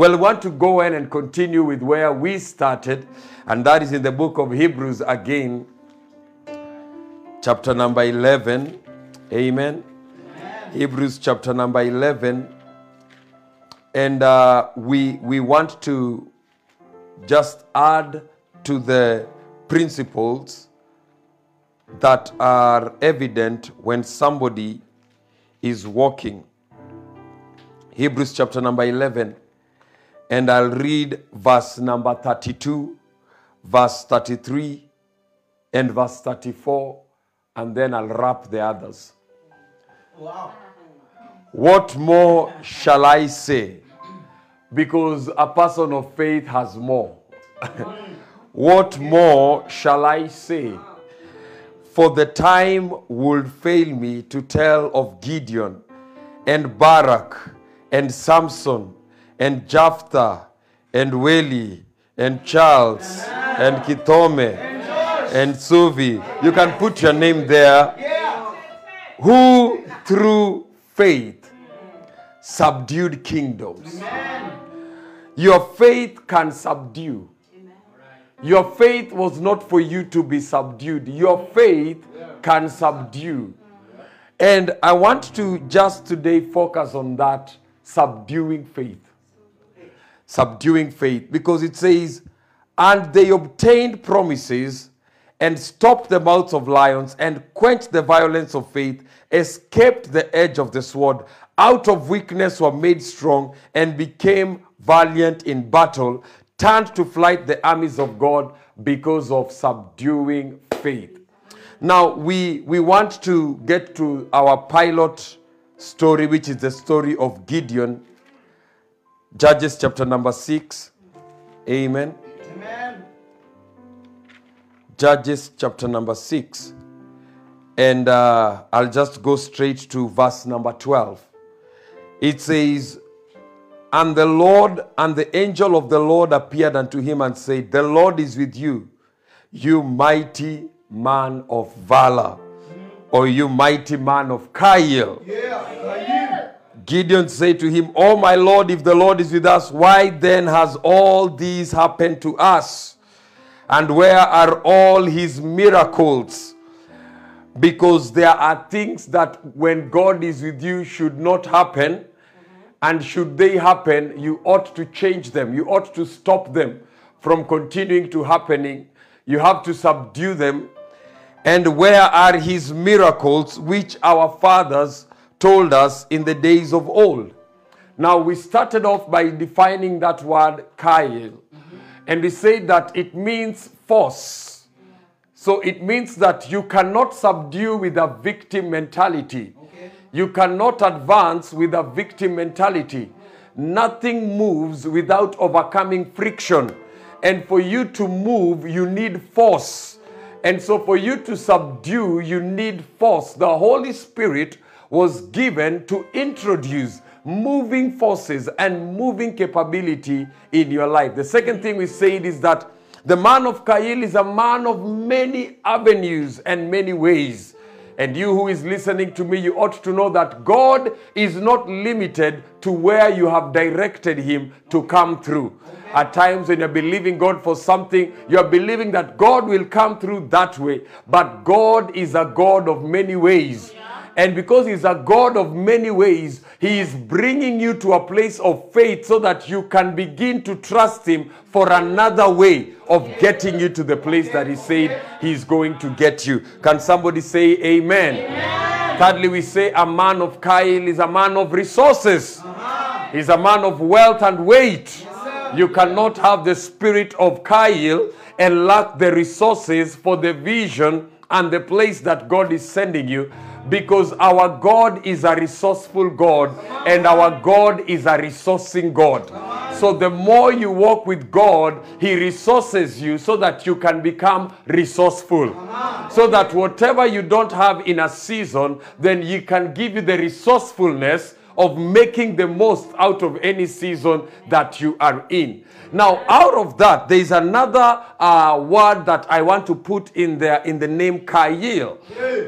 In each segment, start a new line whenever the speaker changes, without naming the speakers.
Well, we want to go in and continue with where we started, and that is in the book of Hebrews again, chapter number 11. Amen. Hebrews chapter number 11. And uh, we, we want to just add to the principles that are evident when somebody is walking. Hebrews chapter number 11. And I'll read verse number 32, verse 33, and verse 34, and then I'll wrap the others.
Wow.
What more shall I say? Because a person of faith has more. what more shall I say? For the time would fail me to tell of Gideon and Barak and Samson and Jephthah and Weli and Charles and Kitome and Suvi. You can put your name there. Who through faith subdued kingdoms. Your faith can subdue. Your faith was not for you to be subdued. Your faith can subdue. And I want to just today focus on that subduing faith. Subduing faith. Because it says, and they obtained promises and stopped the mouths of lions and quenched the violence of faith, escaped the edge of the sword, out of weakness were made strong, and became valiant in battle, turned to flight the armies of God because of subduing faith. Now, we, we want to get to our pilot story, which is the story of Gideon, Judges chapter number 6. Amen.
Amen.
Judges chapter number 6. And uh, I'll just go straight to verse number 12. It says, And the Lord and the angel of the Lord appeared unto him and said, The Lord is with you, you mighty man of valor, or you mighty man of Kyle.
Yeah.
Gideon said to him, Oh, my Lord, if the Lord is with us, why then has all this happened to us? And where are all his miracles? Because there are things that when God is with you should not happen. And should they happen, you ought to change them. You ought to stop them from continuing to happening. You have to subdue them. And where are his miracles which our fathers told us in the days of old? Now, we started off by defining that word Kyle. And we said that it means force. So it means that you cannot subdue with a victim mentality. You cannot advance with a victim mentality. Nothing moves without overcoming friction. And for you to move, you need force. And so for you to subdue, you need force. The Holy Spirit was given to introduce moving forces and moving capability in your life. The second thing we said is that the man of Kail is a man of many avenues and many ways. And you who is listening to me, you ought to know that God is not limited to where you have directed Him to come through. At times, when you're believing God for something, you're believing that God will come through that way. But God is a God of many ways. And because He's a God of many ways, He is bringing you to a place of faith so that you can begin to trust Him for another way of getting you to the place that He said He's going to get you. Can somebody say Amen? Thirdly, we say a man of Kyle is a man of resources, uh-huh. he's a man of wealth and weight. You cannot have the spirit of Kyle and lack the resources for the vision and the place that God is sending you because our God is a resourceful God and our God is a resourcing God. So the more you walk with God, He resources you so that you can become resourceful. So that whatever you don't have in a season, then He can give you the resourcefulness of making the most out of any season that you are in. Now, out of that, there is another uh, word that I want to put in there in the name Kayil,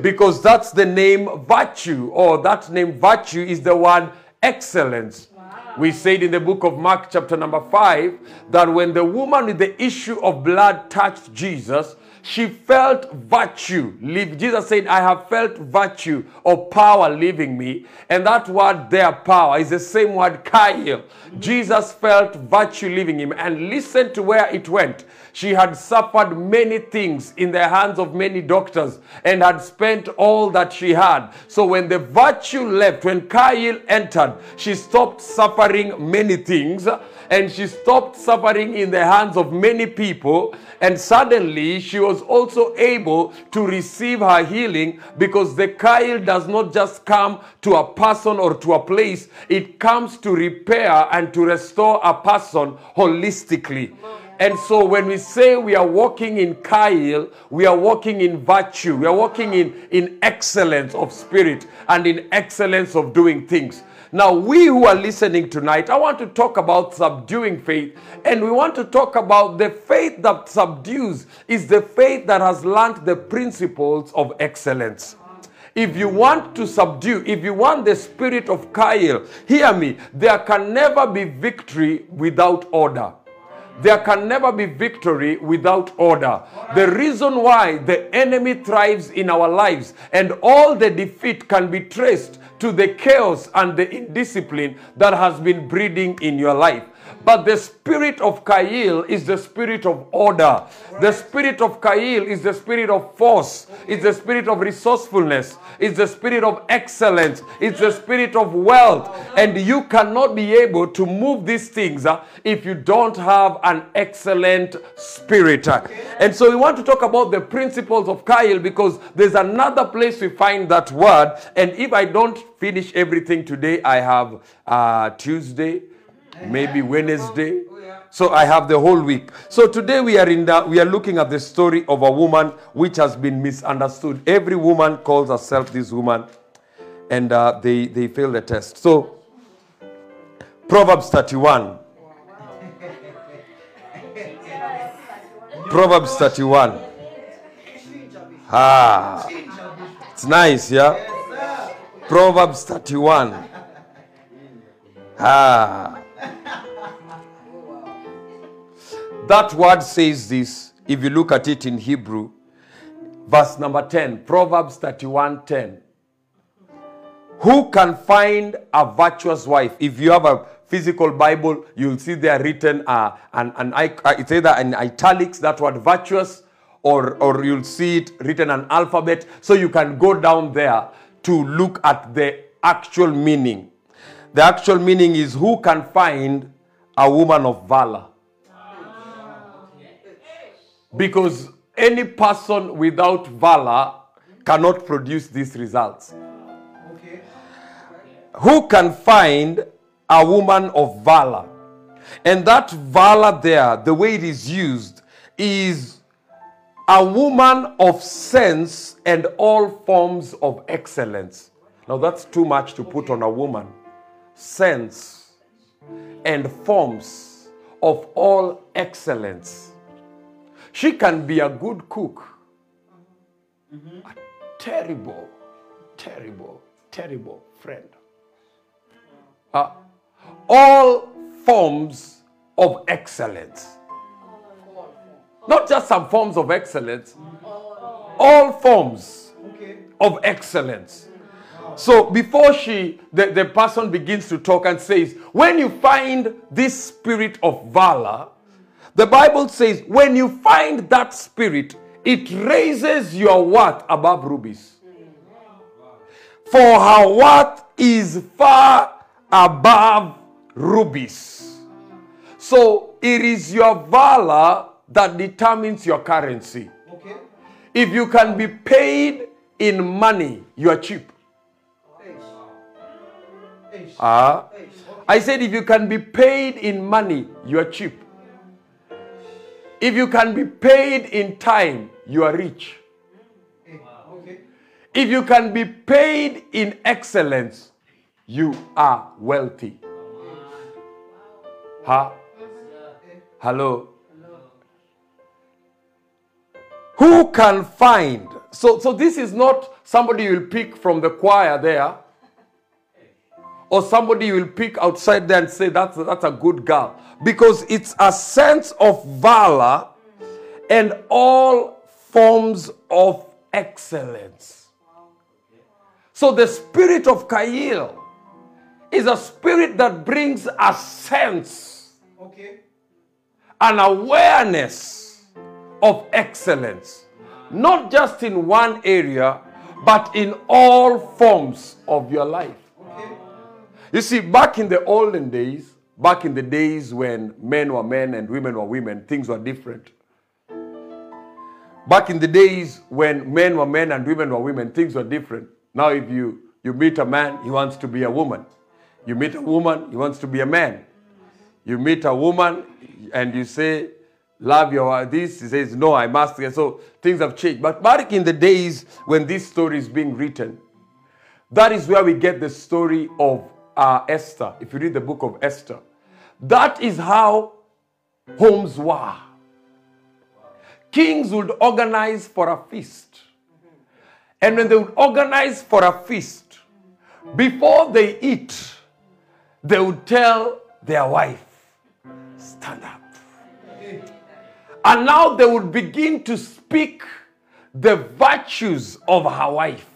because that's the name virtue, or that name virtue is the word excellence. We said in the book of Mark, chapter number 5, that when the woman with the issue of blood touched Jesus, she felt virtue. leave. Jesus said, I have felt virtue or power leaving me. And that word their power, is the same word, kail. Jesus felt virtue leaving him. And listen to where it went. She had suffered many things in the hands of many doctors and had spent all that she had. So when the virtue left, when Kail entered, she stopped suffering many things and she stopped suffering in the hands of many people. And suddenly she was also able to receive her healing because the Kail does not just come to a person or to a place, it comes to repair and to restore a person holistically. And so when we say we are walking in Kail, we are walking in virtue. We are walking in, in excellence of spirit and in excellence of doing things. Now, we who are listening tonight, I want to talk about subduing faith. And we want to talk about the faith that subdues is the faith that has learned the principles of excellence. If you want to subdue, if you want the spirit of Kail, hear me, there can never be victory without order. There can never be victory without order. The reason why the enemy thrives in our lives and all the defeat can be traced to the chaos and the indiscipline that has been breeding in your life. But the spirit of Kail is the spirit of order. The spirit of Kail is the spirit of force. It's the spirit of resourcefulness. It's the spirit of excellence. It's the spirit of wealth. And you cannot be able to move these things uh, if you don't have an excellent spirit. And so we want to talk about the principles of Kail because there's another place we find that word. And if I don't finish everything today, I have uh, Tuesday maybe Wednesday. So I have the whole week. So today we are in the, we are looking at the story of a woman which has been misunderstood. Every woman calls herself this woman, and uh, they they fail the test. So Proverbs 31. Proverbs 31. Ah, it's nice, yeah. Proverbs 31. Ah. That word says this, if you look at it in Hebrew, verse number 10, Proverbs 31 10. Who can find a virtuous wife? If you have a physical Bible, you'll see there written uh, an, uh, it's either in italics, that word virtuous, or, or you'll see it written an alphabet. So you can go down there to look at the actual meaning. The actual meaning is who can find a woman of valor? Because any person without valor cannot produce these results.
Okay.
Who can find a woman of valor? And that valor there, the way it is used, is a woman of sense and all forms of excellence. Now, that's too much to put on a woman. Sense and forms of all excellence. She can be a good cook, mm-hmm. a terrible, terrible, terrible friend. Mm-hmm. Uh, all forms of excellence. Not just some forms of excellence, mm-hmm. all forms of excellence. So before she, the, the person begins to talk and says, when you find this spirit of valor, the Bible says, when you find that spirit, it raises your worth above rubies. For her worth is far above rubies. So it is your valor that determines your currency.
Okay.
If you can be paid in money, you are cheap. Ah.
Eish.
I said, if you can be paid in money, you are cheap. If you can be paid in time, you are rich. If you can be paid in excellence, you are wealthy. Huh? Hello? Who can find? So, so this is not somebody you'll pick from the choir there or somebody you will pick outside there and say that's that's a good girl because it's a sense of valor and all forms of excellence. So the spirit of Kail is a spirit that brings a sense,
Okay.
an awareness of excellence, not just in one area, but in all forms of your life. You see, back in the olden days, back in the days when men were men and women were women, things were different. Back in the days when men were men and women were women, things were different. Now, if you, you meet a man, he wants to be a woman. You meet a woman, he wants to be a man. You meet a woman and you say, Love your this, he says, No, I must. So things have changed. But back in the days when this story is being written, that is where we get the story of uh, Esther. If you read the book of Esther, that is how homes were. Kings would organize for a feast. And when they would organize for a feast, before they eat, they would tell their wife, Stand up. And now they would begin to speak the virtues of her wife,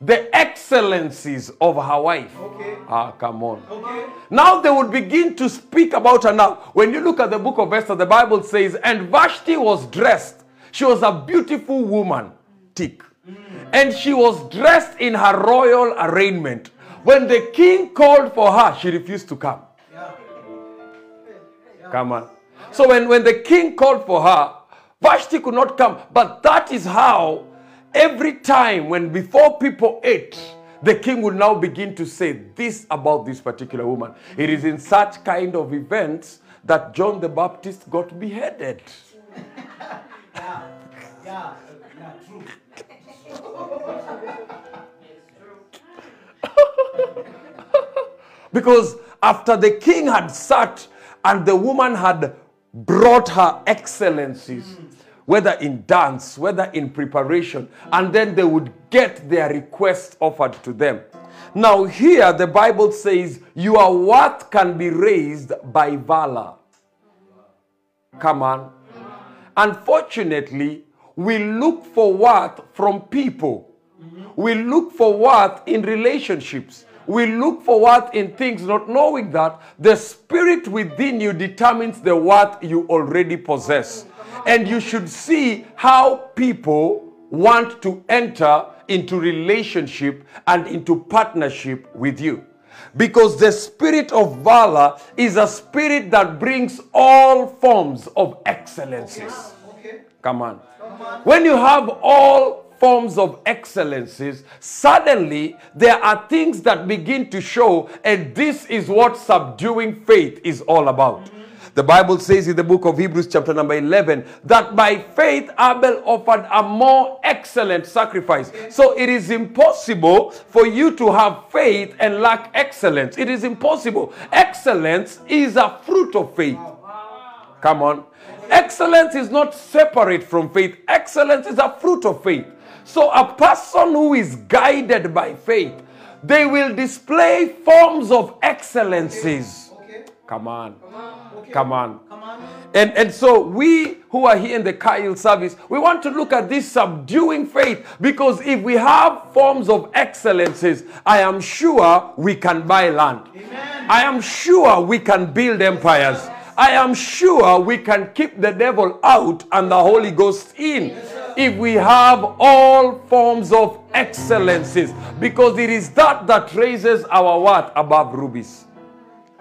the excellencies of her wife.
Okay.
Ah, come on.
Okay.
Now they would begin to speak about her now. When you look at the book of Esther, the Bible says, and Vashti was dressed. She was a beautiful woman, tick. And she was dressed in her royal arraignment. When the king called for her, she refused to come.
Yeah.
Come on. So when, when the king called for her, Vashti could not come. But that is how every time when before people ate, the king would now begin to say this about this particular woman. It is in such kind of events that John the Baptist got beheaded.
Yeah. Yeah. True.
Because after the king had sat and the woman had brought her excellencies, whether in dance, whether in preparation, and then they would get their request offered to them. Now, here the Bible says, Your worth can be raised by valor. Come on. Unfortunately, we look for worth from people. We look for worth in relationships. We look for worth in things, not knowing that the spirit within you determines the worth you already possess. And you should see how people want to enter into relationship and into partnership with you. Because the spirit of valor is a spirit that brings all forms of excellences.
Okay.
Come on. When you have all forms of excellences, suddenly there are things that begin to show, and this is what subduing faith is all about. The Bible says in the book of Hebrews, chapter number 11, that by faith Abel offered a more excellent sacrifice. So it is impossible for you to have faith and lack excellence. It is impossible. Excellence is a fruit of faith. Come on. Excellence is not separate from faith. Excellence is a fruit of faith. So a person who is guided by faith, they will display forms of Come on.
Okay.
Come on.
Come on.
And, and so we who are here in the Kyle service, we want to look at this subduing faith because if we have forms of excellences, I am sure we can buy land.
Amen.
I am sure we can build empires. I am sure we can keep the devil out and the Holy Ghost in if we have all forms of excellences because it is that that raises our worth above rubies.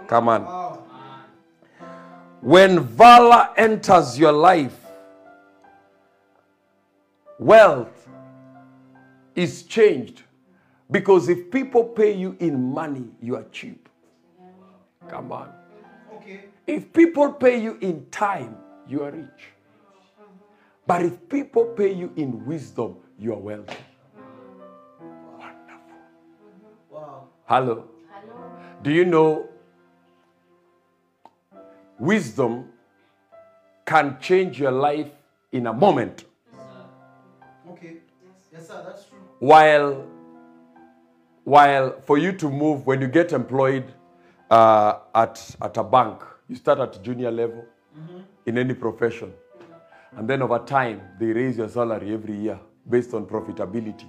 Come on.
Wow.
When valor enters your life, wealth is changed. Because if people pay you in money, you are cheap. Come on.
Okay.
If people pay you in time, you are rich. But if people pay you in wisdom, you are wealthy. Wonderful.
Wow.
Hello. Hello. Do you know wisdom can change your life in a moment
Okay. Yes, sir. That's true.
while while for you to move when you get employed uh, at, at a bank you start at junior level in any profession and then over time they raise your salary every year based on profitability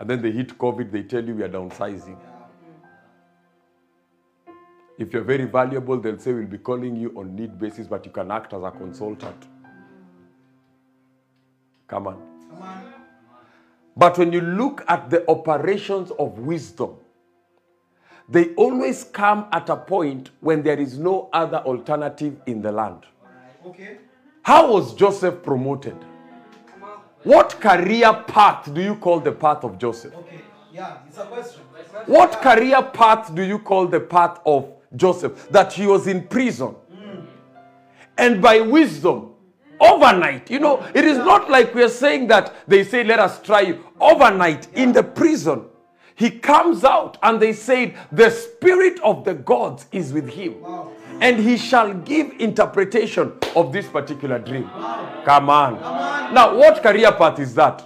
and then they hit covid they tell you we are downsizing if you're very valuable they'll say we'll be calling you on need basis but you can act as a consultant come on
Come on.
but when you look at the operations of wisdom, they always come at a point when there is no other alternative in the land.
Okay.
How was Joseph promoted? What career path do you call the path of Joseph?
Okay. Yeah, it's a question.
What career path do you call the path of Joseph? That he was in prison. And by wisdom, overnight, you know, it is not like we are saying that they say, let us try you. Overnight, in the prison, he comes out and they said, the spirit of the gods is with him.
Wow.
And he shall give interpretation of this particular dream. Come on. Now, what career path is that?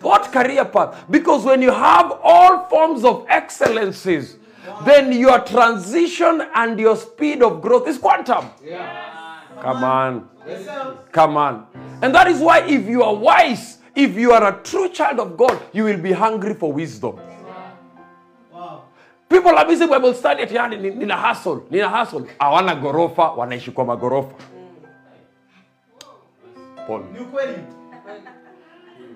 What career path? Because when you have all forms of excellencies, then your transition and your speed of growth is quantum. Come on.
Yes.
Come on. And that is why, if you are wise, if you are a true child of God, you will be hungry for wisdom.
Wow.
People are busy Bible study ati yani ni- nina hustle, nina hustle. Hawana gorofa, wanaishi kwa magorofa. Paul.
Ni ukweli.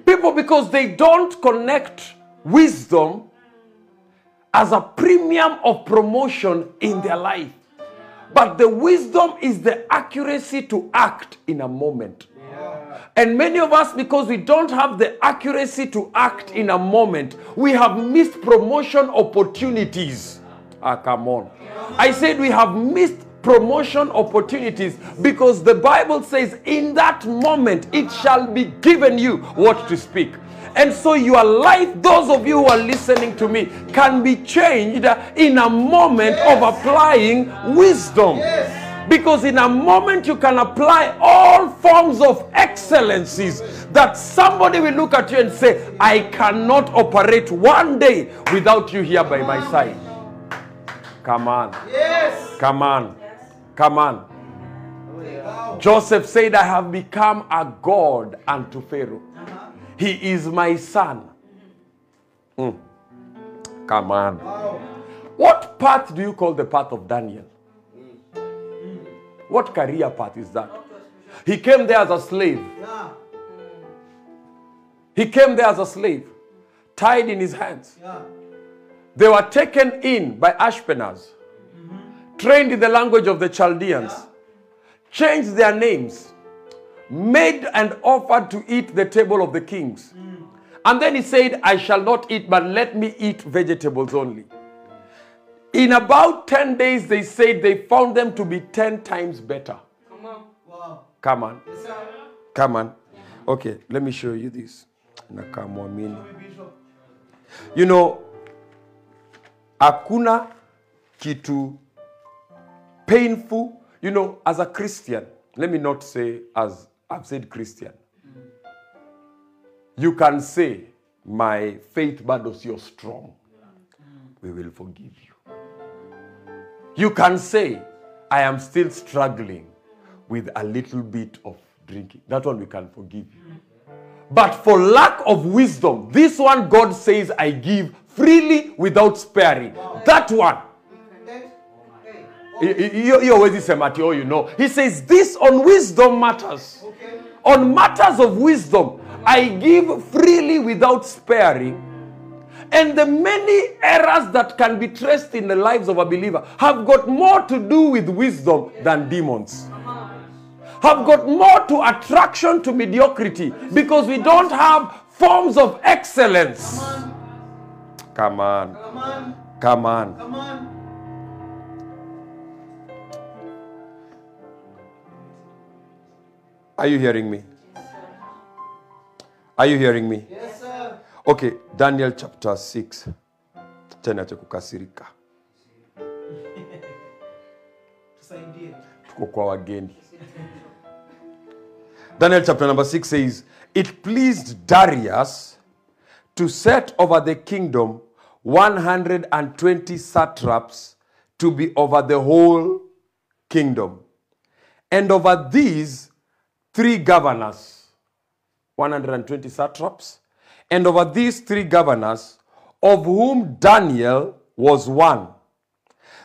People, because they don't connect wisdom as a premium of promotion in their life. But the wisdom is the accuracy to act in a moment. And many of us, because we don't have the accuracy to act in a moment, we have missed promotion opportunities. Ah, come on. I said we have missed promotion opportunities because the Bible says, in that moment it shall be given you what to speak. And so your life, those of you who are listening to me, can be changed in a moment of applying wisdom.
Yes.
Because in a moment you can apply all forms of excellencies that somebody will look at you and say, I cannot operate one day without you here by my side. Come on,
Yes.
come on, come on.
Oh, wow.
Joseph said, I have become a God unto Pharaoh. He is my son. Mm. Come on. What path do you call the path of Daniel? What career path is that? He came there as a slave. He came there as a slave, tied in his hands. They were taken in by Ashpenaz, trained in the language of the Chaldeans, changed their names, made and offered to eat the table of the kings. And then he said, I shall not eat, but let me eat vegetables only. In about 10 days, they said they found them to be 10 times better. Come on.
Wow.
Come on,
Yes,
come on. Okay, let me show you this. Nakamwamini.
Bishop.
You know, hakuna kitu painful. You know, as a Christian, let me not say as I've said Christian. You can say, my faith bado sio strong. We will forgive you. You can say, I am still struggling with a little bit of drinking. That one we can forgive you. But for lack of wisdom, this one God says, I give freely without sparing. That one.
Hey.
hi-
Hey.
hi- hiyo hiyo huwezi oh you know he says this on wisdom matters
Okay.
on matters of wisdom i give freely without sparing and the many errors that can be traced in the lives of a believer have got more to do with wisdom than demons uh-huh. have got more to attraction to mediocrity because we don't have forms of excellence come on
Come on.
come on
Come on.
Are you hearing me are you hearing me
Yes, sir.
okay daniel chapter 6 tena cha kukasirika
Tusaidie.
tuko kwa wageni daniel chapter number 6 says it pleased darius to set over the kingdom 120 satraps to be over the whole kingdom. And over these, three governors, 120 satraps, and over these three governors, of whom Daniel was one,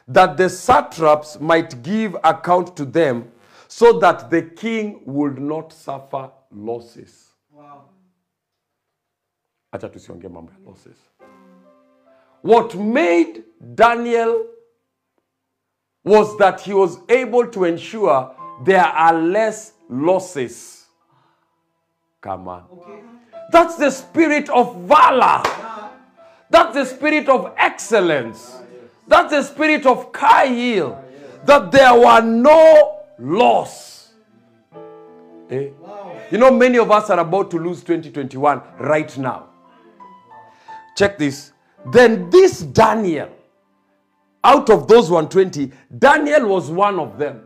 that the satraps might give account to them, so that the king would not suffer losses.
Wow.
acha tusiongee mambo ya losses what made daniel was that he was able to ensure there are less losses come on
Okay.
that's the spirit of valor that's the spirit of excellence that's the spirit of kail that there were no loss Eh?
Wow.
You know, many of us are about to lose 2021 right now. Check this. Then this Daniel, out of those 120, Daniel was one of them.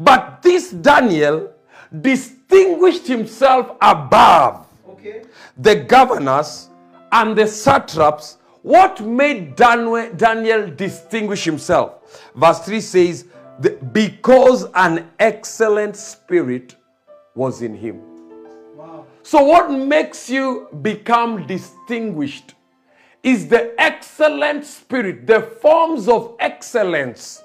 But this Daniel distinguished himself above
Okay.
the governors and the satraps. What made Daniel distinguish himself? Verse 3 says, Because an excellent spirit was in him.
Wow.
So, what makes you become distinguished is the excellent spirit, the forms of excellence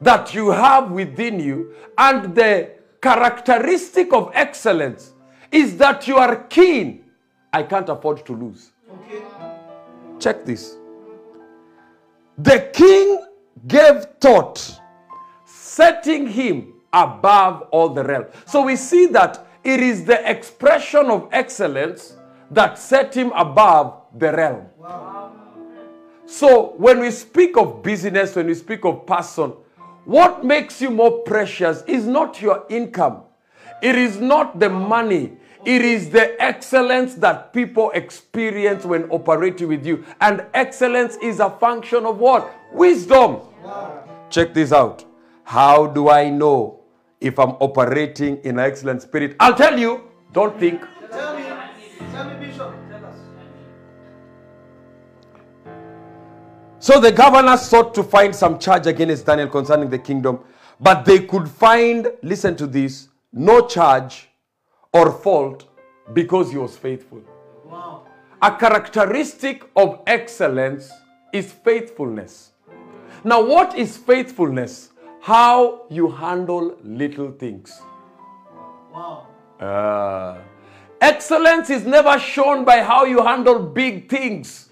that you have within you. And the characteristic of excellence is that you are keen. I can't afford to lose.
Okay.
Check this. The king gave thought, setting him above all the realm. So we see that it is the expression of excellence that set him above the realm.
Wow.
So when we speak of business, when we speak of person, what makes you more precious is not your income. It is not the money. It is the excellence that people experience when operating with you. And excellence is a function of what? Wisdom. Check this out. How do I know if I'm operating in an excellent spirit? I'll tell you. Don't think.
Tell me. Tell me, Bishop.
So the governors sought to find some charge against Daniel concerning the kingdom, but they could find, listen to this, no charge or fault because he was faithful.
Wow.
A characteristic of excellence is faithfulness. Now, what is faithfulness? How you handle little things.
Wow.
Ah. excellence is never shown by how you handle big things.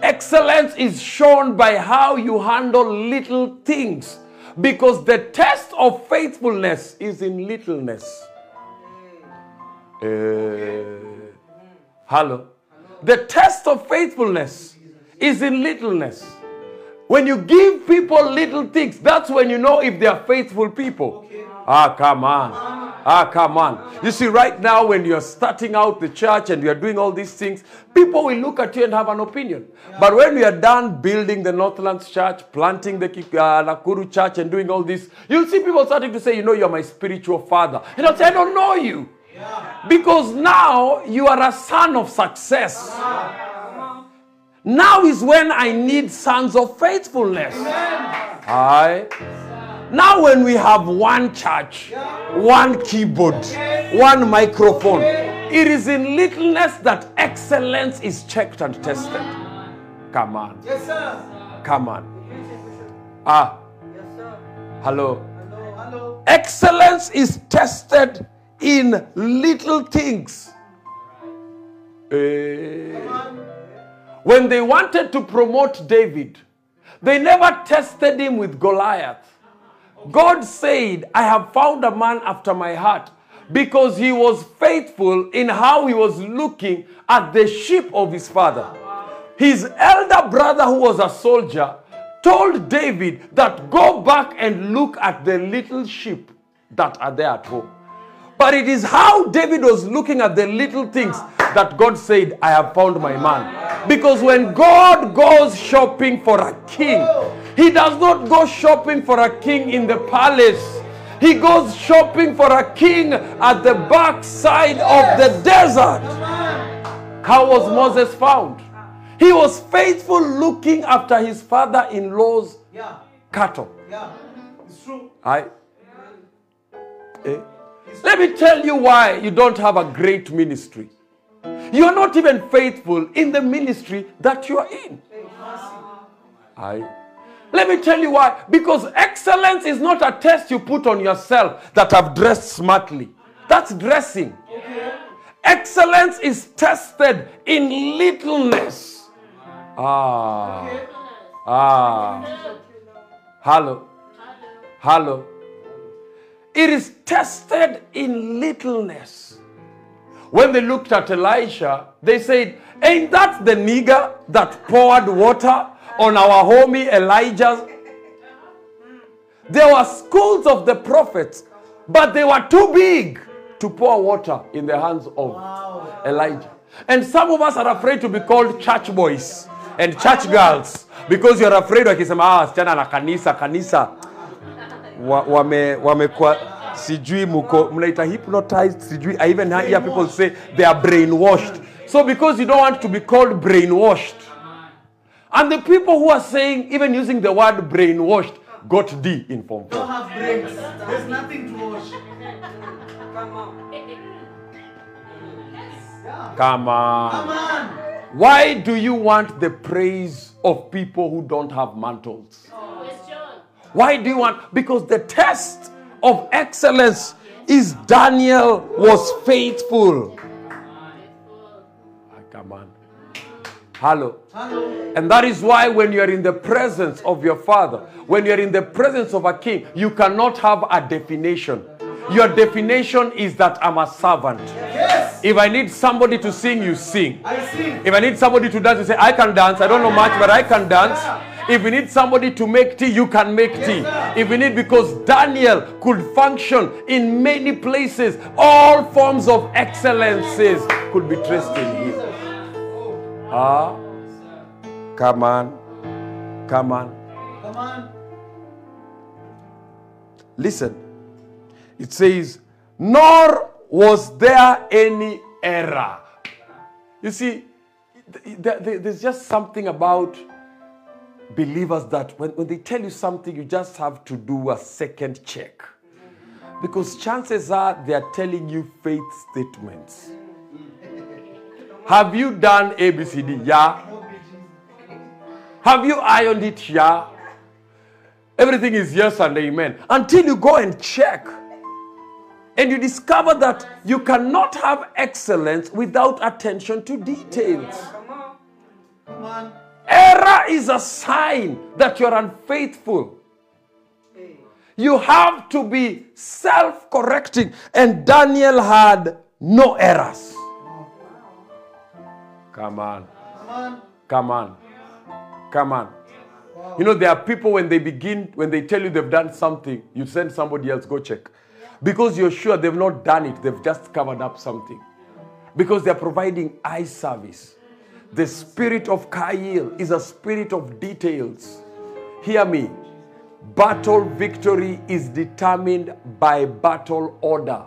Excellence is shown by how you handle little things. Because the test of faithfulness is in littleness. Eh, hello. The test of faithfulness is in littleness. When you give people little things, that's when you know if they are faithful people. Ah, come on. Ah, come on. You see, right now, when you're starting out the church and you're doing all these things, people will look at you and have an opinion. But when we are done building the Northlands church, planting the uh, Nakuru church, and doing all this, you'll see people starting to say, You know, you're my spiritual father. And I'll say, I don't know you. Because now you are a son of success. Now is when I need sons of faithfulness. Aye. Now, when we have one church, one keyboard, one microphone, it is in littleness that excellence is checked and tested. Come on,
Yes, sir.
come on. Ah,
Yes, sir.
hello.
Hello. Hello.
Excellence is tested in little things. Eh. When they wanted to promote David, they never tested him with Goliath. God said, I have found a man after my heart because he was faithful in how he was looking at the sheep of his father. His elder brother, who was a soldier, told David that go back and look at the little sheep that are there at home. But it is how David was looking at the little things that God said, I have found my man. Because when God goes shopping for a king, he does not go shopping for a king in the palace. He goes shopping for a king at the backside of the desert. How was Moses found? He was faithful looking after his father in law's
Yeah.
cattle.
Yeah. It's true.
I, eh? Let me tell you why you don't have a great ministry. You are not even faithful in the ministry that you are in. I. Let me tell you why. Because excellence is not a test you put on yourself that I've dressed smartly. That's dressing. Okay. Excellence is tested in littleness. Ah. Ah. Hello. Hello. It is tested in littleness. When they looked at Elisha, they said, Ain't that the nigger that poured water on our homie Elijah? There were schools of the prophets, but they were too big to pour water in the hands of Elijah. And some of us are afraid to be called church boys and church girls because you're afraid wakisema ah, wasichana na kanisa kanisa wa- wame wamekuwa sijui muko mnaita hypnotized sijui i even hear people say they are brainwashed so because you don't want to be called brainwashed and the people who are saying even using the word brainwashed got d in form
Don't have brains. There's nothing to wash.
Come on.
Yeah.
come on
Come on.
why do you want the praise of people who don't have mantles
Question.
Why do you want? Because the test of excellence is Daniel was faithful. Ah, Come on. Hello. And that is why when you are in the presence of your father, when you are in the presence of a king, you cannot have a definition. Your definition is that I'm a servant.
Yes.
If I need somebody to sing, you sing.
I sing.
If I need somebody to dance, you say, I can dance. I don't know much, but I can dance. If you need somebody to make tea, you can make tea.
sir.
If you need, because Daniel could function in many places, all forms of excellences could be traced in him. Ah, come on, come on.
Come on.
Listen, it says, nor was there any error. You see, th- th- th- there's just something about believers that when, when they tell you something, you just have to do a second check. Because chances are they are telling you faith statements. Have you done ABCD? Yeah. Have you ironed it? Yeah. Everything is yes and amen. Until you go and check. And you discover that you cannot have excellence without attention to details. Error is a sign that you're unfaithful. You have to be self correcting. And Daniel had no errors. Come on.
Come on.
Come on. Come on. You know, there are people when they begin, when they tell you they've done something, you send somebody else, go check. Because you're sure they've not done it, they've just covered up something. Because they're providing eye service. The spirit of Kail is a spirit of details. Hear me. Battle victory is determined by battle order.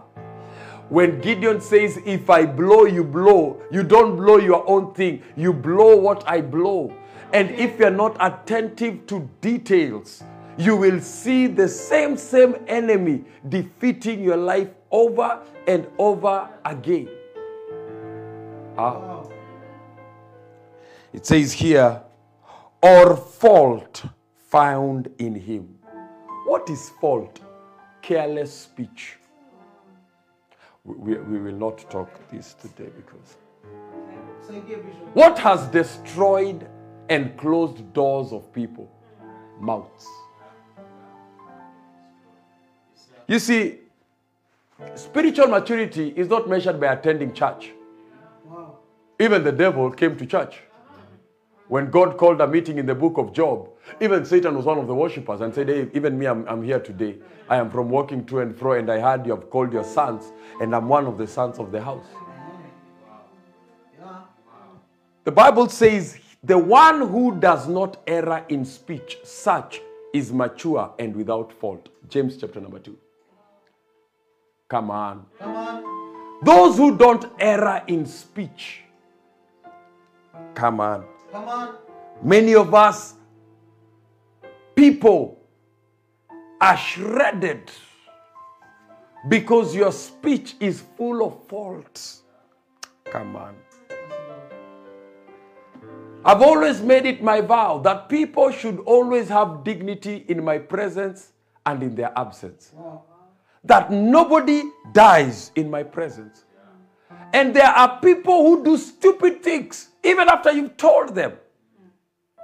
When Gideon says, If I blow, you blow, you don't blow your own thing, you blow what I blow. And if you're not attentive to details, you will see the same, same enemy defeating your life over and over again. Ah. It says here, or fault found in him. What is fault? Careless speech. We, we, we will not talk this today because.
Say dear Bishop.
What has destroyed and closed doors of people? Mouths. You see, spiritual maturity is not measured by attending church. Even the devil came to church. When God called a meeting in the book of Job, even Satan was one of the worshippers and said, Hey, even me, I'm, I'm here today. I am from walking to and fro, and I heard you have called your sons, and I'm one of the sons of the house. The Bible says, The one who does not err in speech, such is mature and without fault. James chapter number 2. Come on.
Come on.
Those who don't err in speech, Come on.
Come on.
Many of us, people, are shredded because your speech is full of faults. Come on. I've always made it my vow that people should always have dignity in my presence and in their absence.
Wow.
That nobody dies in my presence. And there are people who do stupid things even after you've told them.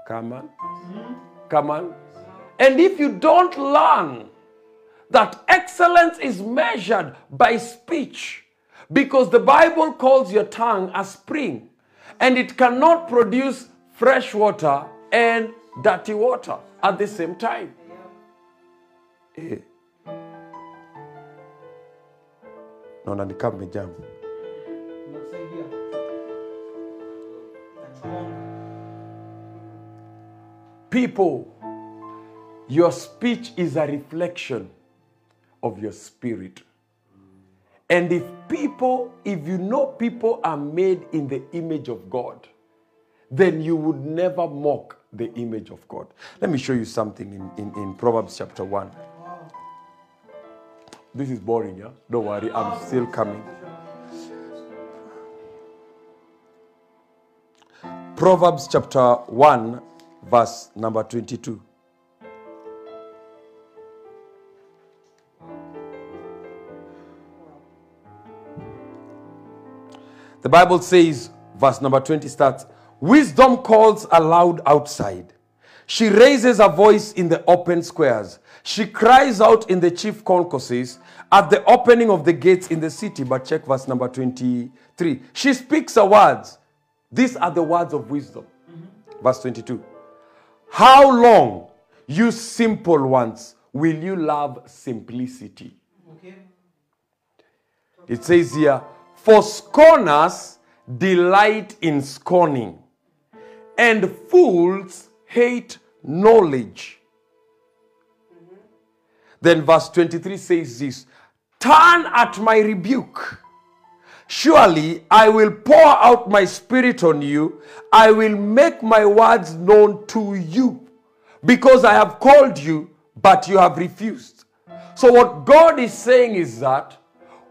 Come on. Mm-hmm. Come on. And if you don't learn that excellence is measured by speech, because the Bible calls your tongue a spring, and it cannot produce fresh water and dirty water at the same time. Eh. Naona ni kama mmejam. People, your speech is a reflection of your spirit. And if people, if you know people are made in the image of God, then you would never mock the image of God. Let me show you something in, in, in Proverbs chapter 1. This is boring, yeah? Don't worry, I'm still coming. Proverbs chapter 1, verse number 22. The Bible says, verse number 20 starts Wisdom calls aloud outside. She raises her voice in the open squares. She cries out in the chief concourses at the opening of the gates in the city. But check verse number 23. She speaks her words. These are the words of wisdom. Mm-hmm. Verse 22. How long, you simple ones, will you love simplicity?
Okay.
It says here, for scorners delight in scorning, and fools hate knowledge. Then verse 23 says this Turn at my rebuke. Surely I will pour out my spirit on you. I will make my words known to you. Because I have called you, but you have refused. So, what God is saying is that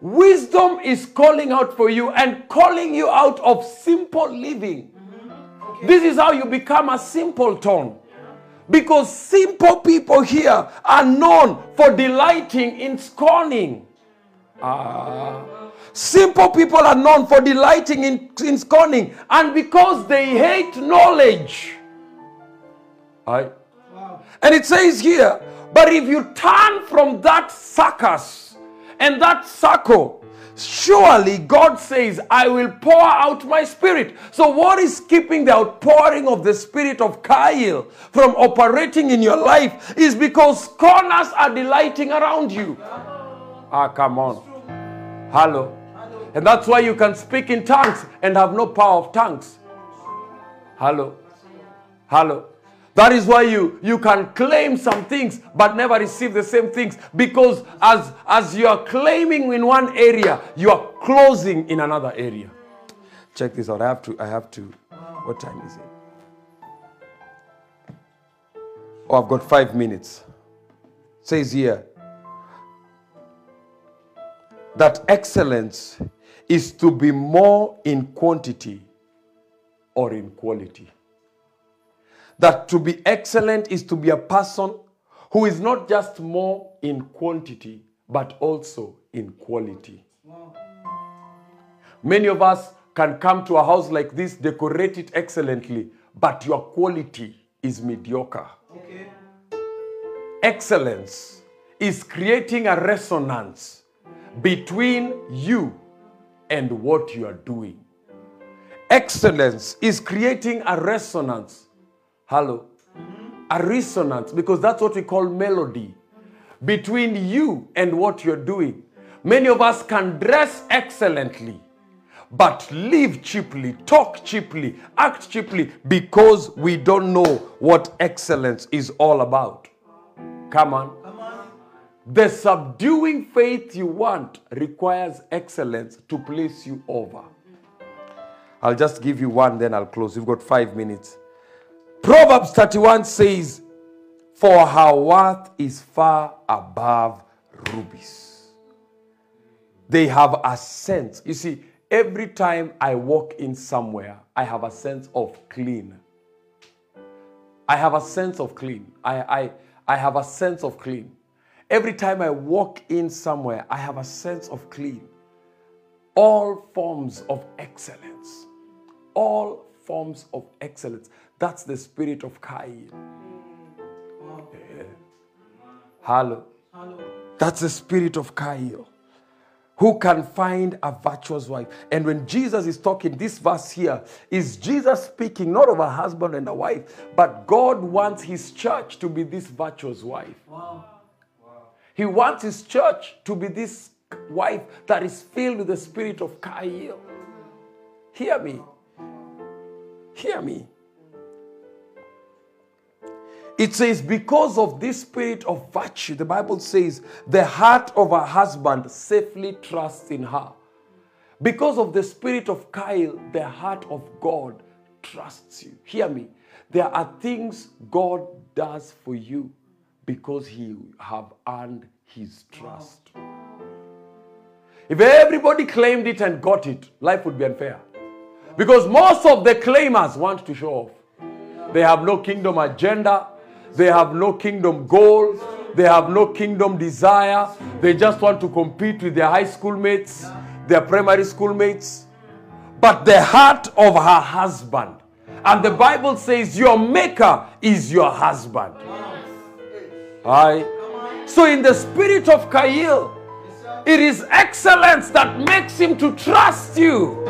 wisdom is calling out for you and calling you out of simple living. This is how you become a simpleton. Because simple people here are known for delighting in scorning. Ah. Simple people are known for delighting in, in scorning. And because they hate knowledge.
Wow.
And it says here, but if you turn from that circus and that circle, surely God says, I will pour out my spirit. So, what is keeping the outpouring of the spirit of Chayil from operating in your life is because corners are delighting around you. Ah, come on. Hello. And that's why you can speak in tongues and have no power of tongues. Hello. Hello. That is why you, you can claim some things but never receive the same things because as, as you are claiming in one area, you are closing in another area. Check this out. I have to, I have to. What time is it? Oh, I've got five minutes. Says here that excellence is to be more in quantity or in quality that to be excellent is to be a person who is not just more in quantity, but also in quality.
Wow.
Many of us can come to a house like this, decorate it excellently, but your quality is mediocre.
Okay.
Excellence is creating a resonance between you and what you are doing. Excellence is creating a resonance Hello. A resonance, because that's what we call melody between you and what you're doing. Many of us can dress excellently, but live cheaply, talk cheaply, act cheaply because we don't know what excellence is all about. Come on.
Come on.
The subduing faith you want requires excellence to place you over. I'll just give you one, then I'll close. You've got five minutes. Proverbs 31 says, For her worth is far above rubies. They have a sense. You see, every time I walk in somewhere, I have a sense of clean. I have a sense of clean. I, I, I have a sense of clean. Every time I walk in somewhere, I have a sense of clean. All forms of excellence. All forms of excellence. That's the spirit of Cain. Yeah. Hello.
Hello.
That's the spirit of Cain. Who can find a virtuous wife? And when Jesus is talking, this verse here is Jesus speaking not of a husband and a wife, but God wants his church to be this virtuous wife.
Wow.
He wants his church to be this wife that is filled with the spirit of Cain. Hear me. Hear me. It says, because of this spirit of virtue, the Bible says, the heart of a husband safely trusts in her. Because of the spirit of Chayil, the heart of God trusts you. Hear me. There are things God does for you because he have earned his trust. If everybody claimed it and got it, life would be unfair. Because most of the claimers want to show off. They have no kingdom agenda. They have no kingdom goals. They have no kingdom desire. They just want to compete with their high school mates, their primary school mates. But the heart of her husband. And the Bible says, Your maker is your husband. Aye. So, in the spirit of Chayil, it is excellence that makes him to trust you.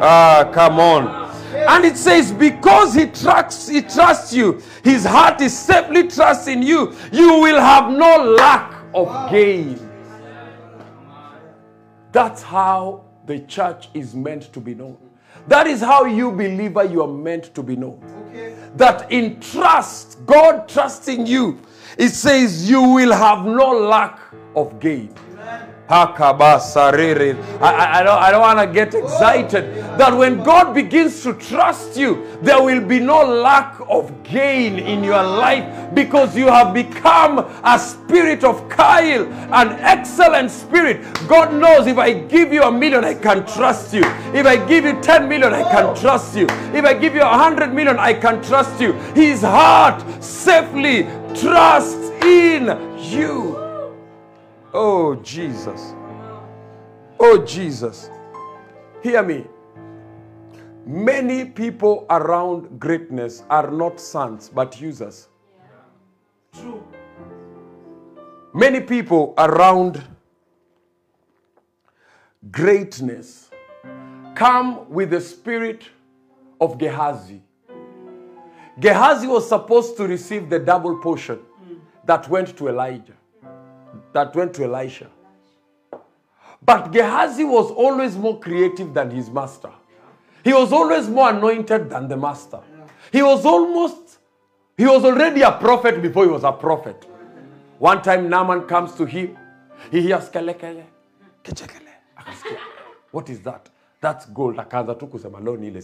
Ah, come on. And it says, because he trusts, he trusts you, his heart is safely trusting you, you will have no lack of gain. That's how the church is meant to be known. That is how you believer you are meant to be known. That in trust, God trusting you, it says you will have no lack of gain. Hakabasarere. I, I, don't, I don't want to get excited that when God begins to trust you, there will be no lack of gain in your life because you have become a spirit of Chayil, an excellent spirit. God knows if I give you a million, I can trust you. If I give you 10 million, I can trust you. If I give you a 100 million, I can trust you. His heart safely trusts in you. Oh, Jesus. Oh, Jesus. Hear me. Many people around greatness are not sons but users.
True.
Many people around greatness come with the spirit of Gehazi. Gehazi was supposed to receive the double portion that went to Elijah, that went to Elisha. But Gehazi was always more creative than his master. He was always more anointed than the master. He was almost, he was already a prophet before he was a prophet. One time Naaman comes to him, he hears kelekele, kechekele. Akasikia, what is that? That's gold. Ni.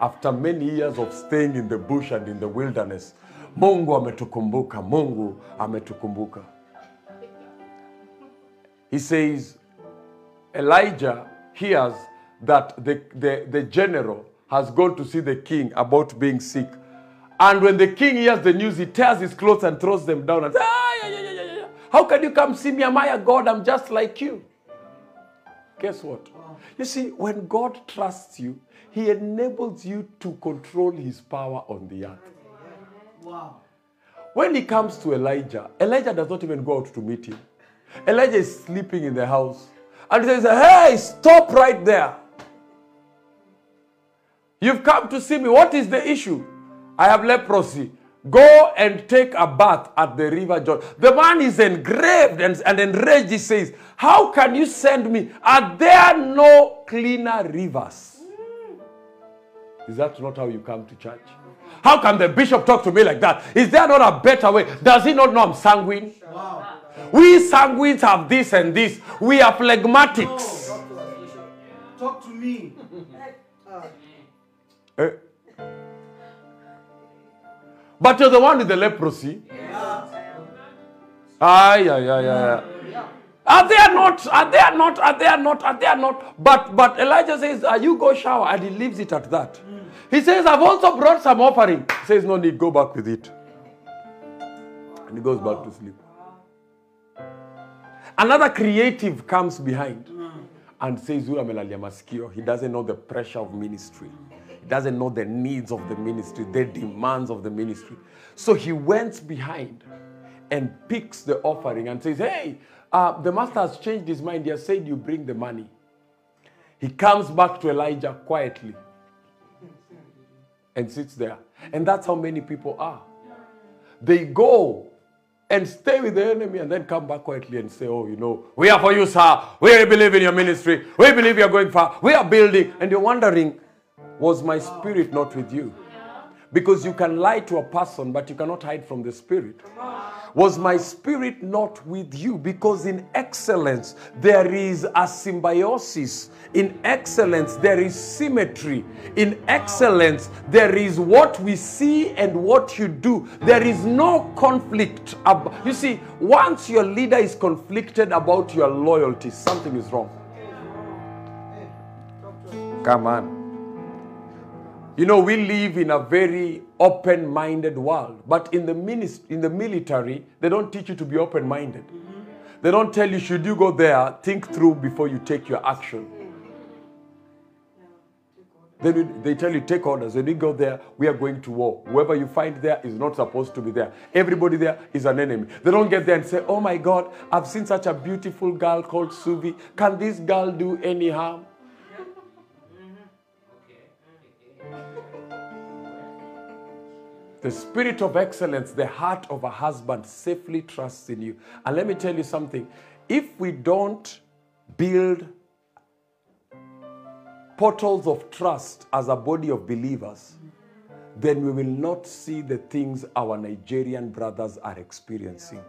After many years of staying in the bush and in the wilderness, Mungu ametukumbuka, Mungu ametukumbuka. He says, Elijah hears that the, the, the general has gone to see the king about being sick. And when the king hears the news, he tears his clothes and throws them down and says, ah, yeah, yeah, yeah, yeah. How can you come see me? Am I a God? I'm just like you. Guess what? You see, when God trusts you, he enables you to control his power on the earth.
Wow.
When he comes to Elijah, Elijah does not even go out to meet him. Elijah is sleeping in the house. And he says, Hey, stop right there. You've come to see me. What is the issue? I have leprosy. Go and take a bath at the river Jordan. The man is engraved and, and enraged. He says, How can you send me? Are there no cleaner rivers? Mm. Is that not how you come to church? How can the bishop talk to me like that? Is there not a better way? Does he not know I'm sanguine?
Wow.
We sanguines have this and this. We are phlegmatics.
Talk to me.
Eh? But you're the one with the leprosy. Ay, ay, ay, ay. Are they not? Are they not? Are they not? Are they not? But but Elijah says, "Are you go shower?" And he leaves it at that. He says, "I've also brought some offering." He says, "No need. Go back with it." And he goes back to sleep. Another creative comes behind and says, "Huyu amelalia masikio." He doesn't know the pressure of ministry. He doesn't know the needs of the ministry, the demands of the ministry. So he went behind and picks the offering and says, Hey, uh, the master has changed his mind. He has said you bring the money. He comes back to Elijah quietly and sits there. And that's how many people are. They go and stay with the enemy and then come back quietly and say, Oh, you know, we are for you, sir. We believe in your ministry. We believe you're going far. We are building. And you're wondering, was my spirit not with you? Because you can lie to a person, but you cannot hide from the spirit. Was my spirit not with you? Because in excellence there is a symbiosis. In excellence there is symmetry. In excellence there is what we see and what you do. There is no conflict. Ab- you see, once your leader is conflicted about your loyalty, something is wrong. Come on. You know, we live in a very open minded world, but in the, minist- in the military, they don't teach you to be open minded. Mm-hmm. They don't tell you, should you go there, think through before you take your action. Then they tell you, take orders. When you go there, we are going to war. Whoever you find there is not supposed to be there. Everybody there is an enemy. They don't get there and say, oh my God, I've seen such a beautiful girl called Suvi. Can this girl do any harm? The spirit of excellence, the heart of a husband safely trusts in you. And let me tell you something if we don't build portals of trust as a body of believers, then we will not see the things our Nigerian brothers are experiencing.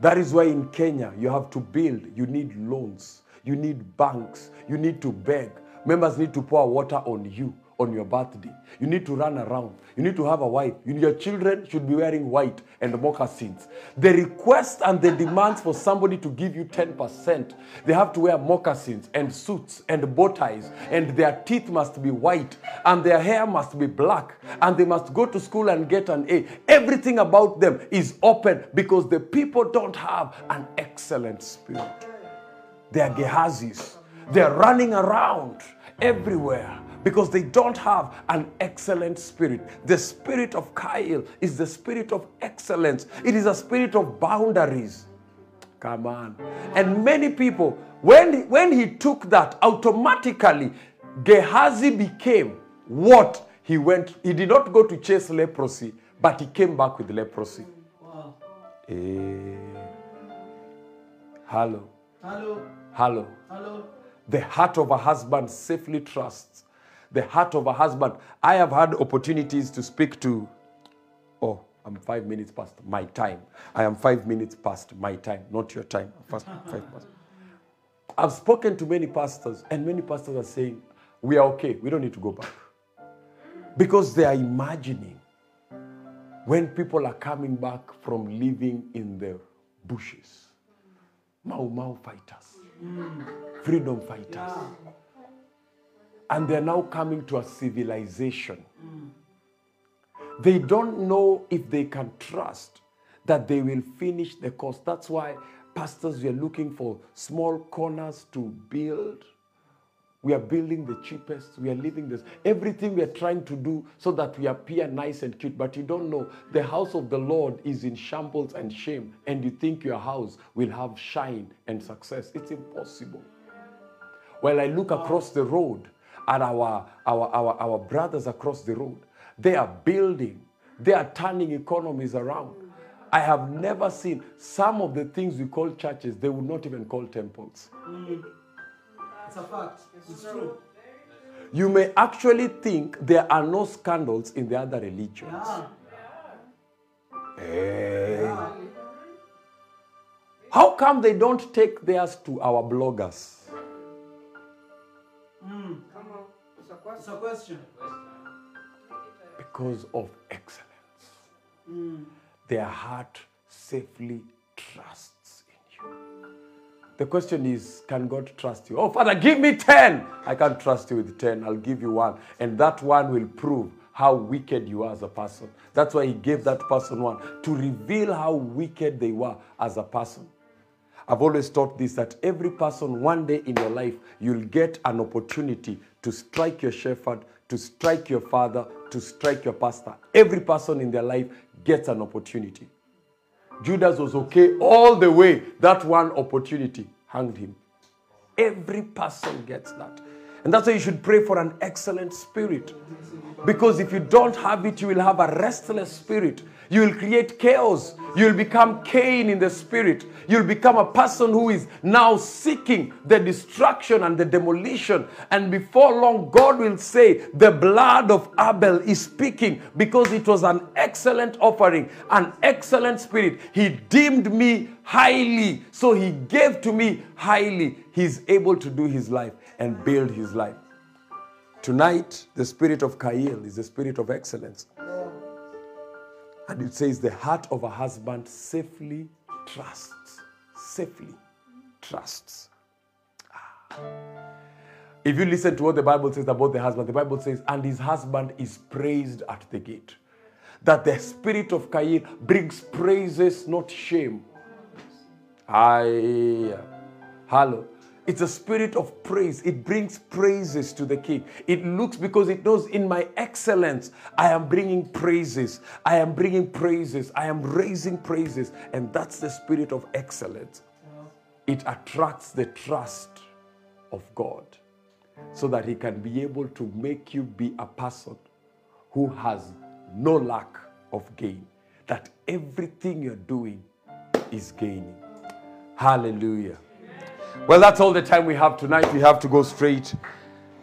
That is why in Kenya, you have to build, you need loans, you need banks, you need to beg. Members need to pour water on you on your birthday. You need to run around. You need to have a wife. You- Your children should be wearing white and moccasins. The request and the demands for somebody to give you 10%, they have to wear moccasins and suits and bow ties, and their teeth must be white, and their hair must be black, and they must go to school and get an A. Everything about them is open because the people don't have an excellent spirit. They are Gehazis. They're running around everywhere because they don't have an excellent spirit. The spirit of Chayil is the spirit of excellence, it is a spirit of boundaries. Come on. And many people, when, when he took that, automatically Gehazi became what he went. He did not go to chase leprosy, but he came back with leprosy.
Wow.
Eh. Hello.
Hello.
Hello.
Hello.
The heart of a husband safely trusts. The heart of a husband. I have had opportunities to speak to. Oh, I'm five minutes past my time. I am five minutes past my time, not your time. First, five past. I've spoken to many pastors, and many pastors are saying, We are okay. We don't need to go back. Because they are imagining when people are coming back from living in the bushes. Mau Mau fighters, freedom fighters. And they're now coming to a civilization. They don't know if they can trust that they will finish the course. That's why, pastors, we are looking for small corners to build. We are building the cheapest. We are living this. Everything we are trying to do so that we appear nice and cute. But you don't know the house of the Lord is in shambles and shame, and you think your house will have shine and success. It's impossible. While I look across the road at our, our, our, our brothers across the road, they are building, they are turning economies around. I have never seen some of the things we call churches, they would not even call temples.
It's a fact. It's true.
You may actually think there are no scandals in the other religions.
Yeah. Eh.
Hey. How come they don't take theirs to our bloggers?
It's a
It's
question.
a question.
Because of excellence.
Mm.
Their heart safely trusts in you. The question is can God trust you? Oh, Father, give me 10. I can't trust you with 10. I'll give you one. And that one will prove how wicked you are as a person. That's why He gave that person one to reveal how wicked they were as a person. I've always taught this that every person, one day in your life, you'll get an opportunity to strike your shepherd, to strike your father, to strike your pastor. Every person in their life gets an opportunity. Judas was okay all the way. That one opportunity hanged him. Every person gets that. And that's why you should pray for an excellent spirit. Because if you don't have it, you will have a restless spirit. You will create chaos. You will become Cain in the spirit. You'll become a person who is now seeking the destruction and the demolition. And before long, God will say, The blood of Abel is speaking because it was an excellent offering, an excellent spirit. He deemed me highly, so he gave to me highly. He's able to do his life and build his life. Tonight, the spirit of Chayil is the spirit of excellence. And it says, the heart of a husband safely trusts. Safely trusts. Ah. If you listen to what the Bible says about the husband, the Bible says, and his husband is praised at the gate. That the spirit of Cain brings praises, not shame. Aye. Hello. It's a spirit of praise. It brings praises to the king. It looks because it knows in my excellence, I am bringing praises. I am bringing praises. I am raising praises. And that's the spirit of excellence. It attracts the trust of God so that he can be able to make you be a person who has no lack of gain. That everything you're doing is gaining. Hallelujah. Well, that's all the time we have tonight. We have to go straight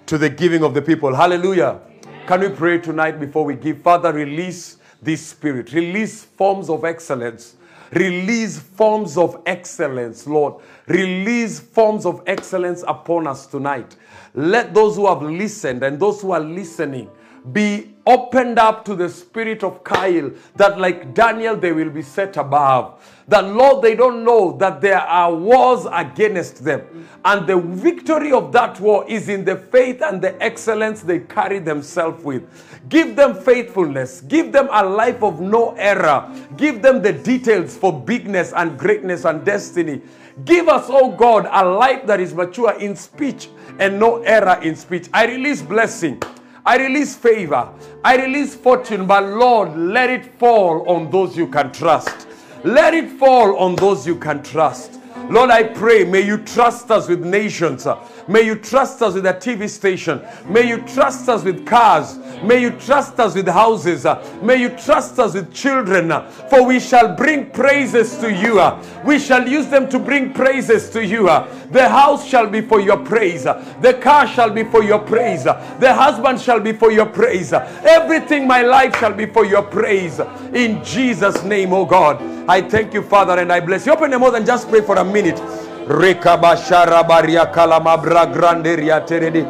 to the giving of the people. Hallelujah. Can we pray tonight before we give? Father, release this spirit, release forms of excellence. Release forms of excellence, Lord. Release forms of excellence upon us tonight. Let those who have listened and those who are listening be opened up to the spirit of Chayil, that like Daniel, they will be set above. That, Lord, they don't know that there are wars against them. And the victory of that war is in the faith and the excellence they carry themselves with. Give them faithfulness. Give them a life of no error. Give them the details for bigness and greatness and destiny. Give us, oh God, a life that is mature in speech and no error in speech. I release blessing. I release favor. I release fortune, but Lord, let it fall on those you can trust. Let it fall on those you can trust. Lord, I pray, may you trust us with nations. Uh, May you trust us with a TV station. May you trust us with cars. May you trust us with houses. May you trust us with children. For we shall bring praises to you. We shall use them to bring praises to you. The house shall be for your praise. The car shall be for your praise. The husband shall be for your praise. Everything my life shall be for your praise. In Jesus' name, oh God. I thank you, Father, and I bless you. Open your mouth and just pray for a minute. Rekabashara baria kalamabra granderia terede.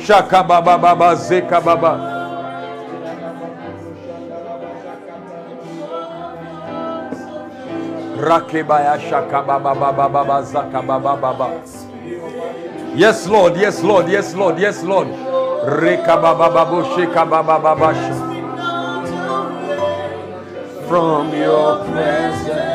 Shaka baba baba zeka baba. Rakebaya shaka baba baba baba zaka baba baba. Yes, Lord. Yes, Lord. Yes, Lord. Yes, Lord. Reka baba babo sheka baba baba. From your presence.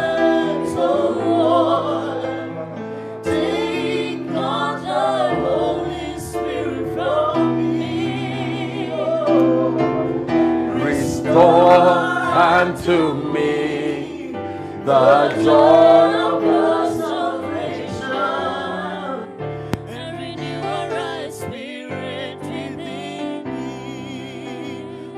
Restore unto me. The joy